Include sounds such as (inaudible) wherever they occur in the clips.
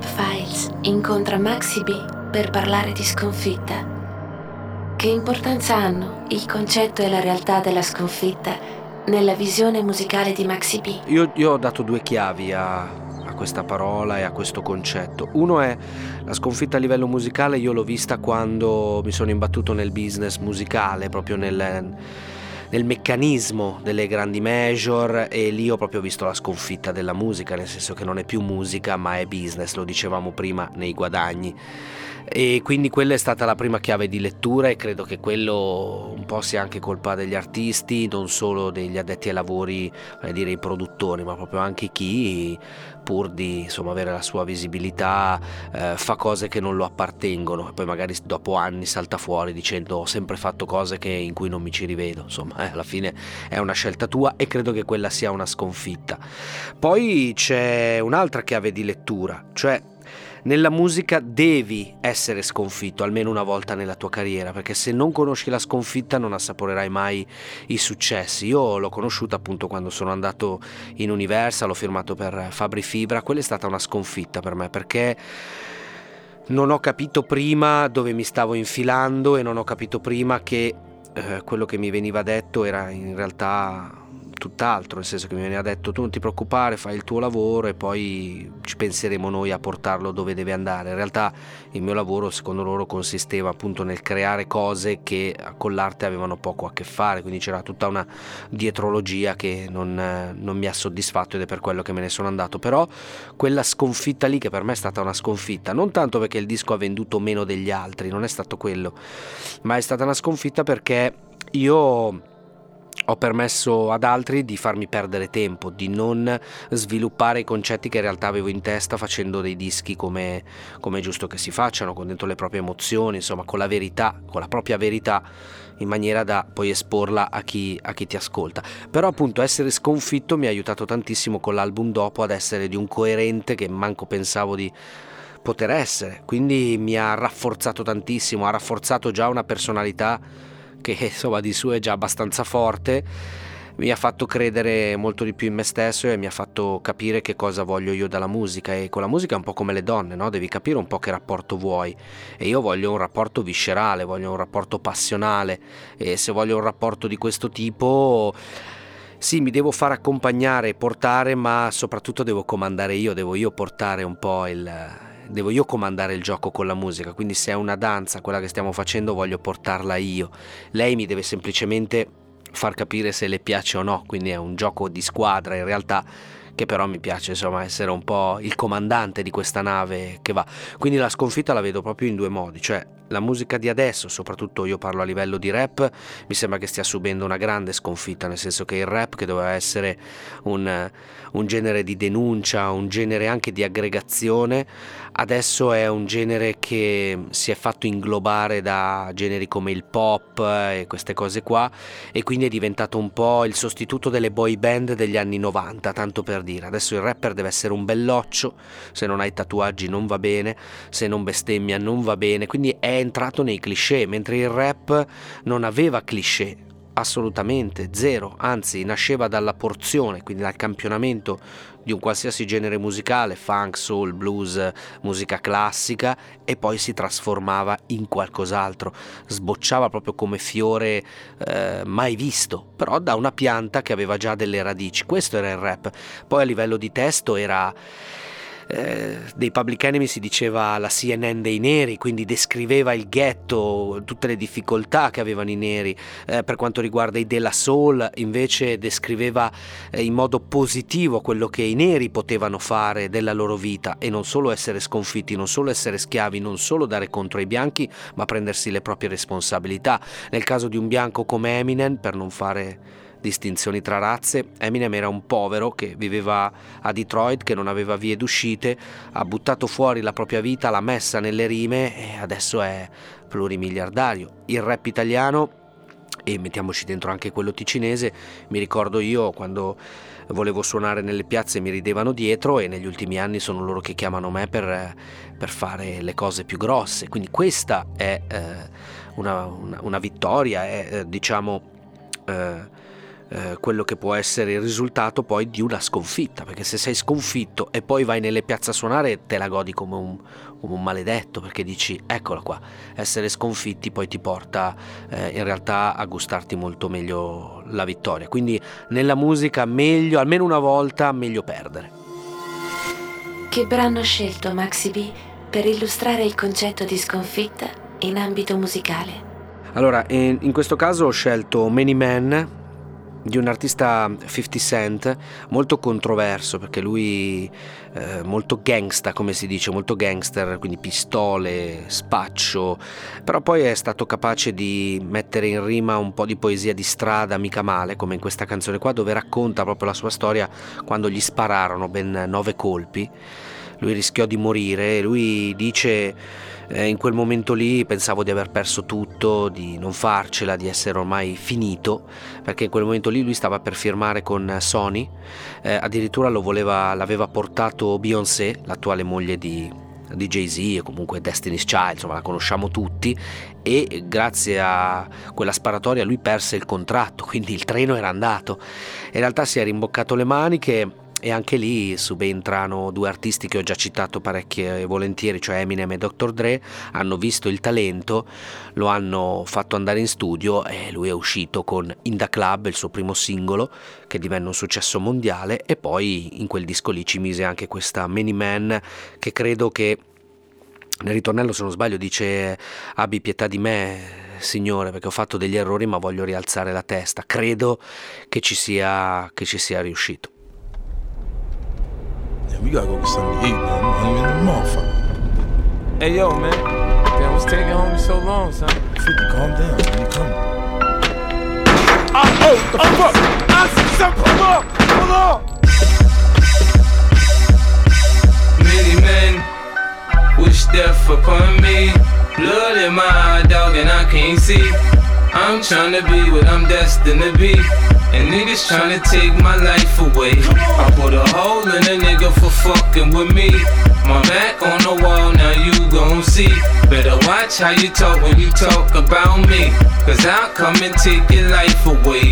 Rap Files incontra Maxi B per parlare di sconfitta. Che importanza hanno il concetto e la realtà della sconfitta nella visione musicale di Maxi B? Io, io ho dato due chiavi a, a questa parola e a questo concetto. Uno è la sconfitta a livello musicale, io l'ho vista quando mi sono imbattuto nel business musicale, proprio nel nel meccanismo delle grandi major e lì ho proprio visto la sconfitta della musica, nel senso che non è più musica ma è business, lo dicevamo prima nei guadagni. E quindi quella è stata la prima chiave di lettura e credo che quello un po' sia anche colpa degli artisti, non solo degli addetti ai lavori, vale dire i produttori, ma proprio anche chi pur di insomma, avere la sua visibilità eh, fa cose che non lo appartengono e poi magari dopo anni salta fuori dicendo ho sempre fatto cose che, in cui non mi ci rivedo, insomma eh, alla fine è una scelta tua e credo che quella sia una sconfitta. Poi c'è un'altra chiave di lettura, cioè nella musica devi essere sconfitto almeno una volta nella tua carriera, perché se non conosci la sconfitta non assaporerai mai i successi. Io l'ho conosciuta appunto quando sono andato in Universal, l'ho firmato per Fabri Fibra, quella è stata una sconfitta per me perché non ho capito prima dove mi stavo infilando e non ho capito prima che eh, quello che mi veniva detto era in realtà tutt'altro, nel senso che mi veniva detto tu non ti preoccupare, fai il tuo lavoro e poi ci penseremo noi a portarlo dove deve andare. In realtà il mio lavoro secondo loro consisteva appunto nel creare cose che con l'arte avevano poco a che fare, quindi c'era tutta una dietrologia che non, non mi ha soddisfatto ed è per quello che me ne sono andato. Però quella sconfitta lì che per me è stata una sconfitta, non tanto perché il disco ha venduto meno degli altri, non è stato quello, ma è stata una sconfitta perché io ho permesso ad altri di farmi perdere tempo, di non sviluppare i concetti che in realtà avevo in testa facendo dei dischi come, come è giusto che si facciano, con dentro le proprie emozioni, insomma con la verità, con la propria verità, in maniera da poi esporla a chi, a chi ti ascolta. Però appunto essere sconfitto mi ha aiutato tantissimo con l'album dopo ad essere di un coerente che manco pensavo di poter essere, quindi mi ha rafforzato tantissimo, ha rafforzato già una personalità che insomma di su è già abbastanza forte, mi ha fatto credere molto di più in me stesso e mi ha fatto capire che cosa voglio io dalla musica. E con la musica è un po' come le donne, no? devi capire un po' che rapporto vuoi. E io voglio un rapporto viscerale, voglio un rapporto passionale. E se voglio un rapporto di questo tipo sì, mi devo far accompagnare e portare, ma soprattutto devo comandare io, devo io portare un po' il, devo io comandare il gioco con la musica, quindi se è una danza quella che stiamo facendo voglio portarla io. Lei mi deve semplicemente far capire se le piace o no, quindi è un gioco di squadra in realtà che però mi piace insomma essere un po' il comandante di questa nave che va. Quindi la sconfitta la vedo proprio in due modi, cioè la musica di adesso, soprattutto io parlo a livello di rap, mi sembra che stia subendo una grande sconfitta, nel senso che il rap che doveva essere un, un genere di denuncia, un genere anche di aggregazione, adesso è un genere che si è fatto inglobare da generi come il pop e queste cose qua e quindi è diventato un po' il sostituto delle boy band degli anni 90, tanto per dire. Adesso il rapper deve essere un belloccio, se non hai tatuaggi non va bene, se non bestemmia non va bene, quindi è entrato nei cliché, mentre il rap non aveva cliché, assolutamente zero, anzi nasceva dalla porzione, quindi dal campionamento di un qualsiasi genere musicale, funk, soul, blues, musica classica e poi si trasformava in qualcos'altro, sbocciava proprio come fiore eh, mai visto, però da una pianta che aveva già delle radici. Questo era il rap. Poi a livello di testo era eh, dei Public Enemy si diceva la CNN dei neri, quindi descriveva il ghetto, tutte le difficoltà che avevano i neri. Eh, per quanto riguarda i Della Soul, invece descriveva eh, in modo positivo quello che i neri potevano fare della loro vita e non solo essere sconfitti, non solo essere schiavi, non solo dare contro i bianchi, ma prendersi le proprie responsabilità. Nel caso di un bianco come Eminem, per non fare distinzioni tra razze, Eminem era un povero che viveva a Detroit, che non aveva vie d'uscite, ha buttato fuori la propria vita, l'ha messa nelle rime e adesso è plurimiliardario. Il rap italiano e mettiamoci dentro anche quello ticinese, mi ricordo io quando volevo suonare nelle piazze mi ridevano dietro e negli ultimi anni sono loro che chiamano me per, per fare le cose più grosse, quindi questa è eh, una, una, una, vittoria, è eh, diciamo... Eh, eh, quello che può essere il risultato poi di una sconfitta, perché se sei sconfitto e poi vai nelle piazze a suonare te la godi come un, come un maledetto, perché dici eccola qua, essere sconfitti poi ti porta eh, in realtà a gustarti molto meglio la vittoria. Quindi nella musica meglio, almeno una volta, meglio perdere. Che brano scelto Maxi B per illustrare il concetto di sconfitta in ambito musicale? Allora, in, in questo caso ho scelto Many Men di un artista 50 Cent molto controverso perché lui eh, molto gangsta come si dice molto gangster quindi pistole spaccio. Però poi è stato capace di mettere in rima un po' di poesia di strada mica male come in questa canzone qua dove racconta proprio la sua storia quando gli spararono ben nove colpi. Lui rischiò di morire lui dice eh, in quel momento lì pensavo di aver perso tutto, di non farcela, di essere ormai finito, perché in quel momento lì lui stava per firmare con Sony, eh, addirittura voleva, l'aveva portato Beyoncé, l'attuale moglie di, di Jay-Z e comunque Destiny's Child, insomma la conosciamo tutti e grazie a quella sparatoria lui perse il contratto, (laughs) quindi il treno era andato. In realtà si è rimboccato le maniche e anche lì subentrano due artisti che ho già citato parecchie volentieri, cioè Eminem e Dr. Dre, hanno visto il talento, lo hanno fatto andare in studio e lui è uscito con In The Club, il suo primo singolo, che divenne un successo mondiale e poi in quel disco lì ci mise anche questa Many Man che credo che nel ritornello se non sbaglio dice abbi pietà di me Signore perché ho fatto degli errori ma voglio rialzare la testa, credo che ci sia, che ci sia riuscito. We gotta go get something to eat, man. I'm hungry in the motherfucker. Hey, yo, man. Damn, what's taking home so long, son? 50, calm down. When you coming? Ah, oh, the oh, fuck? I see something. Hold on. Hold on. Many men wish death upon me. Blood in my eye, dog, and I can't see. I'm trying to be what I'm destined to be. And niggas tryna take my life away. I put a hole in a nigga for fucking with me. My back on the wall, now you gon' see. Better watch how you talk when you talk about me. Cause I'll come and take your life away.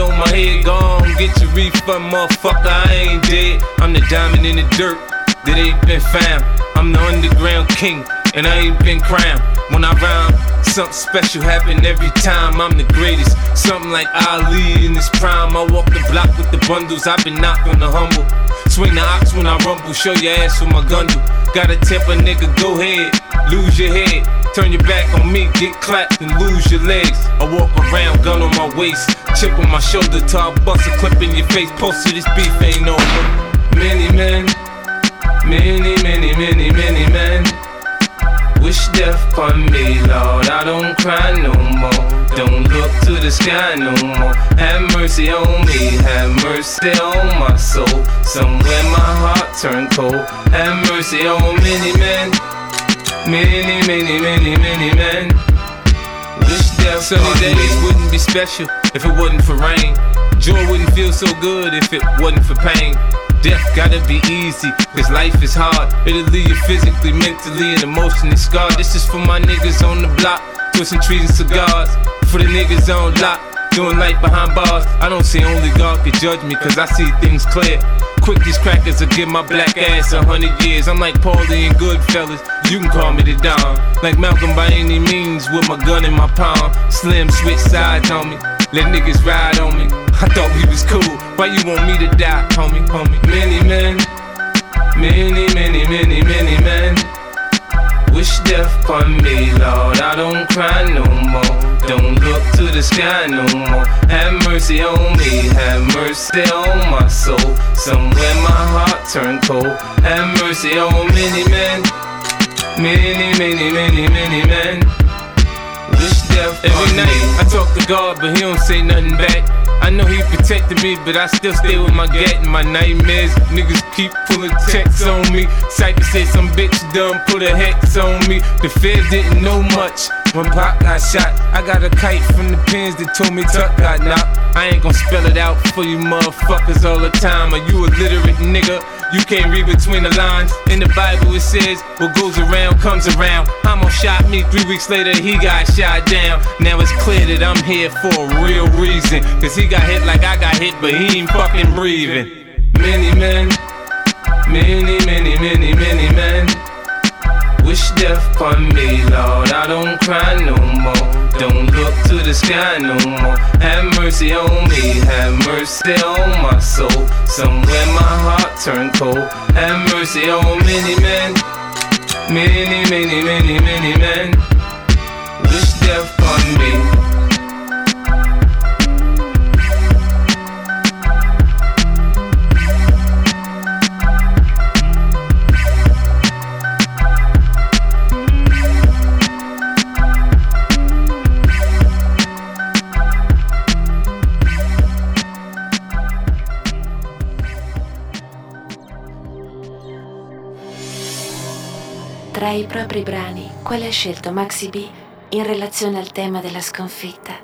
On my head. Gone, get your refund, motherfucker. I ain't dead. I'm the diamond in the dirt that ain't been found. I'm the underground king, and I ain't been crowned. When I rhyme, something special happen every time. I'm the greatest. Something like Ali in his prime. I walk the block with the bundles. I've been knocked on the humble. Swing the ox when I rumble. Show your ass with my gun. Gotta tip a nigga, go ahead. Lose your head. Turn your back on me, get clapped and lose your legs. I walk around, gun on my waist, chip on my shoulder, till I bust a clip in your face. Posted this beef ain't over. Many men, many, many, many, many men. Wish death upon me, Lord. I don't cry no more. Don't look to the sky no more. Have mercy on me, have mercy on my soul. Somewhere my heart turned cold. Have mercy on many men. Many, many, many, many men. Wish death Sunny days wouldn't be special if it wasn't for rain. Joy wouldn't feel so good if it wasn't for pain. Death gotta be easy, cause life is hard. It'll leave you physically, mentally, and emotionally scarred. This is for my niggas on the block, twisting trees and cigars. For the niggas on lock, doing life behind bars. I don't see only God can judge me, cause I see things clear. Quick, these crackers will give my black ass a hundred years. I'm like Paulie and Goodfellas, you can call me the Don. Like Malcolm by any means, with my gun in my palm. Slim switch sides on me, let niggas ride on me. I thought we was cool, why you want me to die, homie, homie? Many men, many, many, many, many men. Wish death upon me, Lord. I don't cry no more. Don't look to the sky no more. Have mercy on me, have mercy on my soul. Somewhere my heart turned cold. Have mercy on many men, many, many, many, many men. Wish death Every night me. I talk to God, but He don't say nothing back. I know he protected me, but I still stay with my gat and my nightmares. Niggas keep pulling checks on me. Cypher said some bitch done put a hex on me. The feds didn't know much when Pop got shot. I got a kite from the pins that told me Tuck got knocked. I ain't gon' spell it out for you motherfuckers all the time. Are you illiterate nigga? You can't read between the lines. In the Bible it says, what goes around comes around. Hamo shot me, three weeks later he got shot down. Now it's clear that I'm here for a real reason. Cause he got hit like I got hit, but he ain't fucking breathing. Many men, many, many, many, many men. Wish death upon me, Lord. I don't cry no more. Don't look to the sky no more. Have mercy on me, have mercy on my soul. Somewhere my heart turned cold. Have mercy on many men, many, many, many, many men. Wish death upon me. Tra i propri brani, quale ha scelto Maxi B in relazione al tema della sconfitta?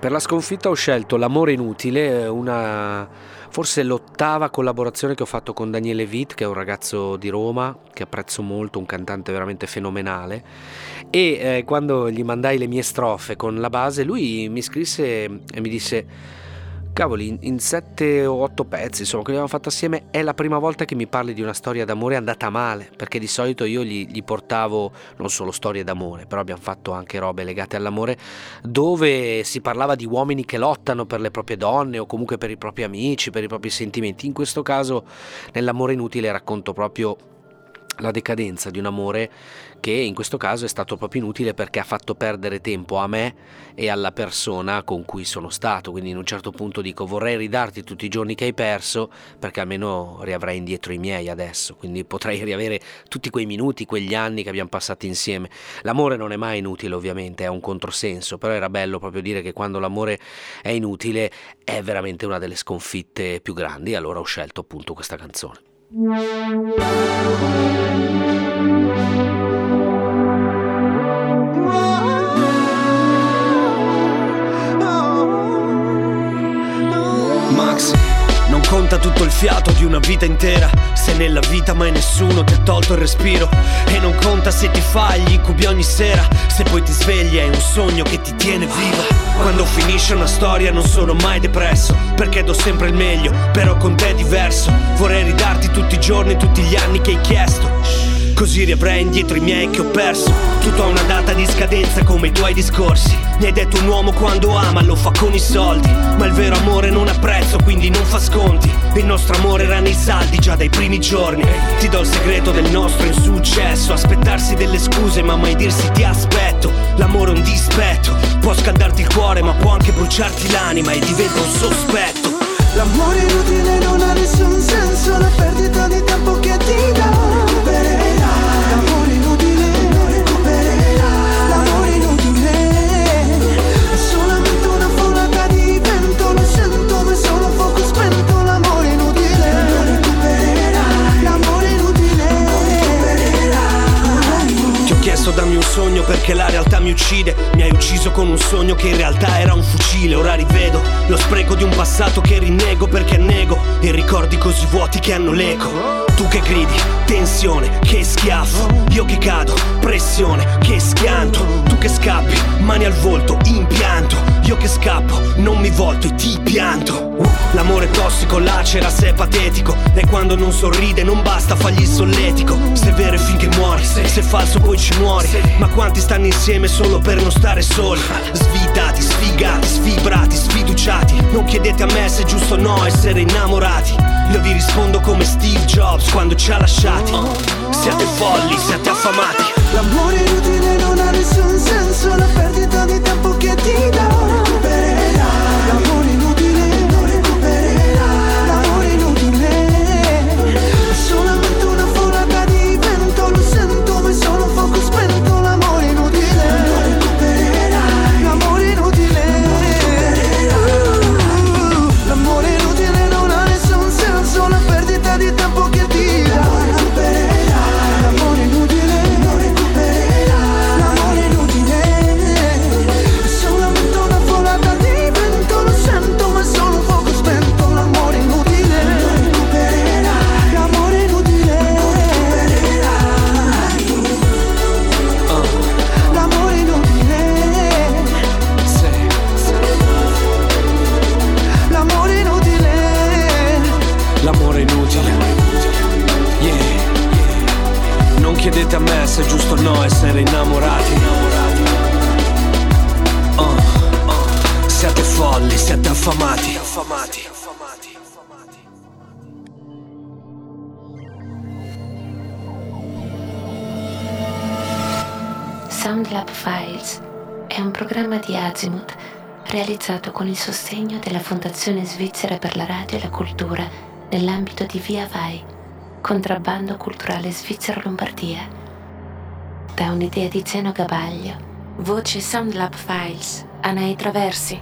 Per la sconfitta ho scelto L'amore inutile, una forse l'ottava collaborazione che ho fatto con Daniele Witt, che è un ragazzo di Roma che apprezzo molto, un cantante veramente fenomenale. E eh, quando gli mandai le mie strofe con la base, lui mi scrisse e mi disse cavoli, in sette o otto pezzi, insomma, che abbiamo fatto assieme, è la prima volta che mi parli di una storia d'amore andata male, perché di solito io gli, gli, portavo non solo storie d'amore, però abbiamo fatto anche robe legate all'amore, dove si parlava di uomini che lottano per le proprie donne o comunque per i propri amici, per i propri sentimenti. In questo caso, nell'amore inutile, racconto proprio la decadenza di un amore che in questo caso è stato proprio inutile perché ha fatto perdere tempo a me e alla persona con cui sono stato. Quindi in un certo punto dico vorrei ridarti tutti i giorni che hai perso perché almeno riavrai indietro i miei adesso. Quindi potrei riavere tutti quei minuti, quegli anni che abbiamo passato insieme. L'amore non è mai inutile ovviamente, è un controsenso, però era bello proprio dire che quando l'amore è inutile è veramente una delle sconfitte più grandi. Allora ho scelto appunto questa canzone. Thank you. Conta tutto il fiato di una vita intera. Se nella vita mai nessuno ti ha tolto il respiro. E non conta se ti fai gli incubi ogni sera. Se poi ti svegli è un sogno che ti tiene vivo Quando finisce una storia non sono mai depresso Perché do sempre il meglio, però con te è diverso. Vorrei ridarti tutti i giorni, tutti gli anni che hai chiesto Così riavrei indietro i miei che ho perso. Tutto ha una data di scadenza come i tuoi discorsi. Mi hai detto un uomo quando ama lo fa con i soldi. Ma il vero amore non ha prezzo quindi non fa sconti. Il nostro amore era nei saldi già dai primi giorni. Ti do il segreto del nostro insuccesso. Aspettarsi delle scuse ma mai dirsi ti aspetto. L'amore è un dispetto. Può scaldarti il cuore ma può anche bruciarti l'anima E diventa un sospetto. L'amore inutile non ha nessun senso. La perdita di tempo sogno perché la realtà mi uccide. Mi hai ucciso con un sogno che in realtà era un fucile. Ora rivedo lo spreco di un passato che rinnego perché nego. I ricordi così vuoti che hanno l'eco Tu che gridi, tensione, che schiaffo Io che cado, pressione, che schianto Tu che scappi, mani al volto, impianto Io che scappo, non mi volto e ti pianto. L'amore tossico lacera se è patetico E quando non sorride non basta fargli il solletico. Se è vero finché muori, se è falso poi ci muori ma quanti stanno insieme solo per non stare soli Svitati, sfigati, sfibrati, sfiduciati. Non chiedete a me se è giusto o no essere innamorati. Io vi rispondo come Steve Jobs quando ci ha lasciati. Siate folli, siate affamati. L'amore inutile non ha nessun senso. La perdita di tempo che ti dà Soundlab Files è un programma di Azimuth realizzato con il sostegno della Fondazione Svizzera per la Radio e la Cultura nell'ambito di Via Vai, contrabbando culturale Svizzera Lombardia. Da un'idea di Zeno Gabaglio, voce Soundlab Files, Anai Traversi.